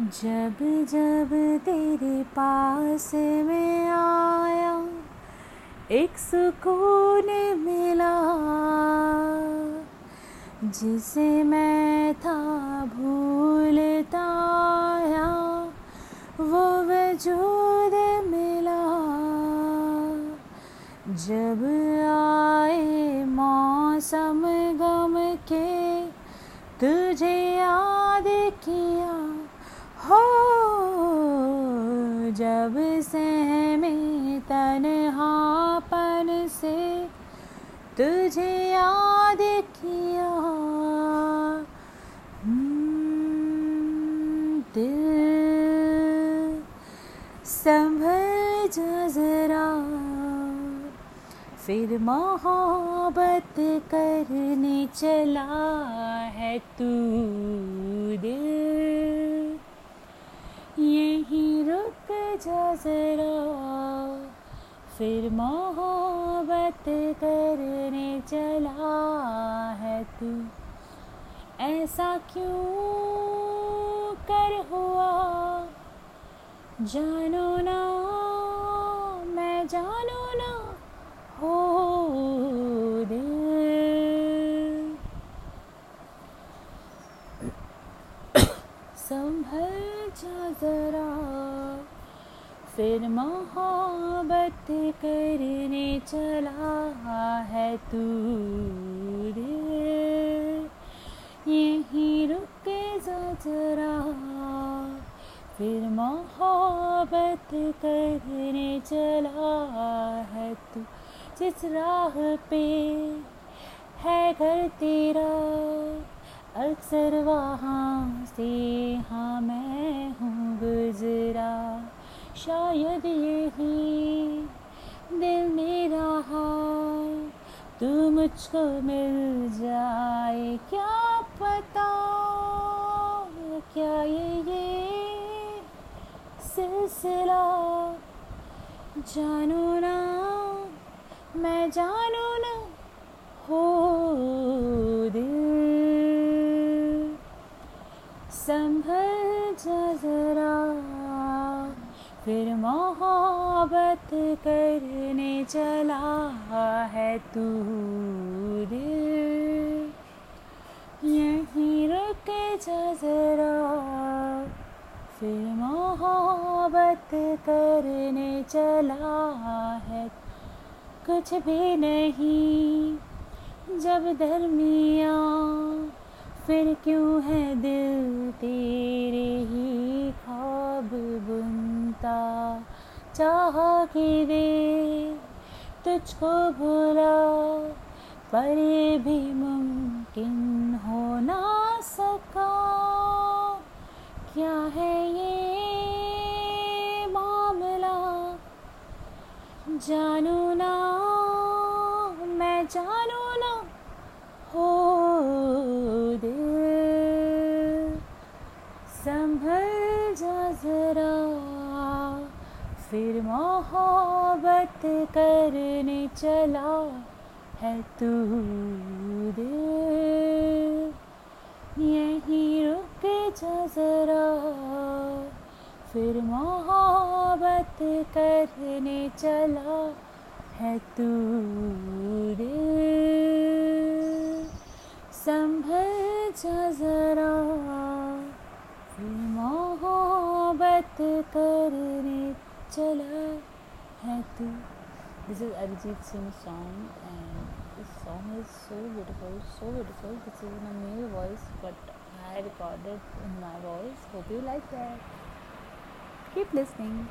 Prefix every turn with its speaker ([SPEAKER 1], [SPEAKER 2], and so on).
[SPEAKER 1] जब जब तेरे पास में आया, एक सुकून मिला, जिसे मैं था भूलता आया, वो वजूद मिला। जब आए मौसम गम के, तुझे याद किया हो जब से मैं तनहापन से तुझे याद किया हम्म, दिल संभल जा जरा फिर मोहब्बत करने चला है तू दिल यहीं रुक जरा फिर मोहब्बत करने चला है तू। ऐसा क्यों कर हुआ? जानो ना, मैं जानो ना, हो संभल जा जरा। फिर मोहब्बत करने चला है तू यहीं रुक जा जरा। फिर मोहब्बत करने चला है तू। जिस राह पे है घर तेरा, अक्सर वहाँ से हाँ मैं हूँ गुजरा। शायद यही दिल मेरा हाल तू मुझको मिल जाए, क्या पता? क्या ये ये सिलसिला? जानू ना, मैं जानू ना, हो दिल। संभल जा फिर मोहब्बत करने चला है तू यहीं रुक जरा। फिर मोहब्बत करने चला है। कुछ भी नहीं, जब दरमिया फिर क्यों है दिल तेरे ही ख्वाब बुनता? चाह कि दे तुझको भूला, पर ये भी मुमकिन हो ना सका। क्या है ये मामला? जानू ना, मैं जानू संभल जा जरा। फिर मोहब्बत करने चला है तू दिल। यहीं रुक जा जरा। फिर मोहब्बत करने चला है तू दिल। संभल जा करने चला है तू This is Arijit Singh song and this song is so beautiful, so beautiful. This is in a male voice but I recorded in my voice. Hope you like that. Keep listening.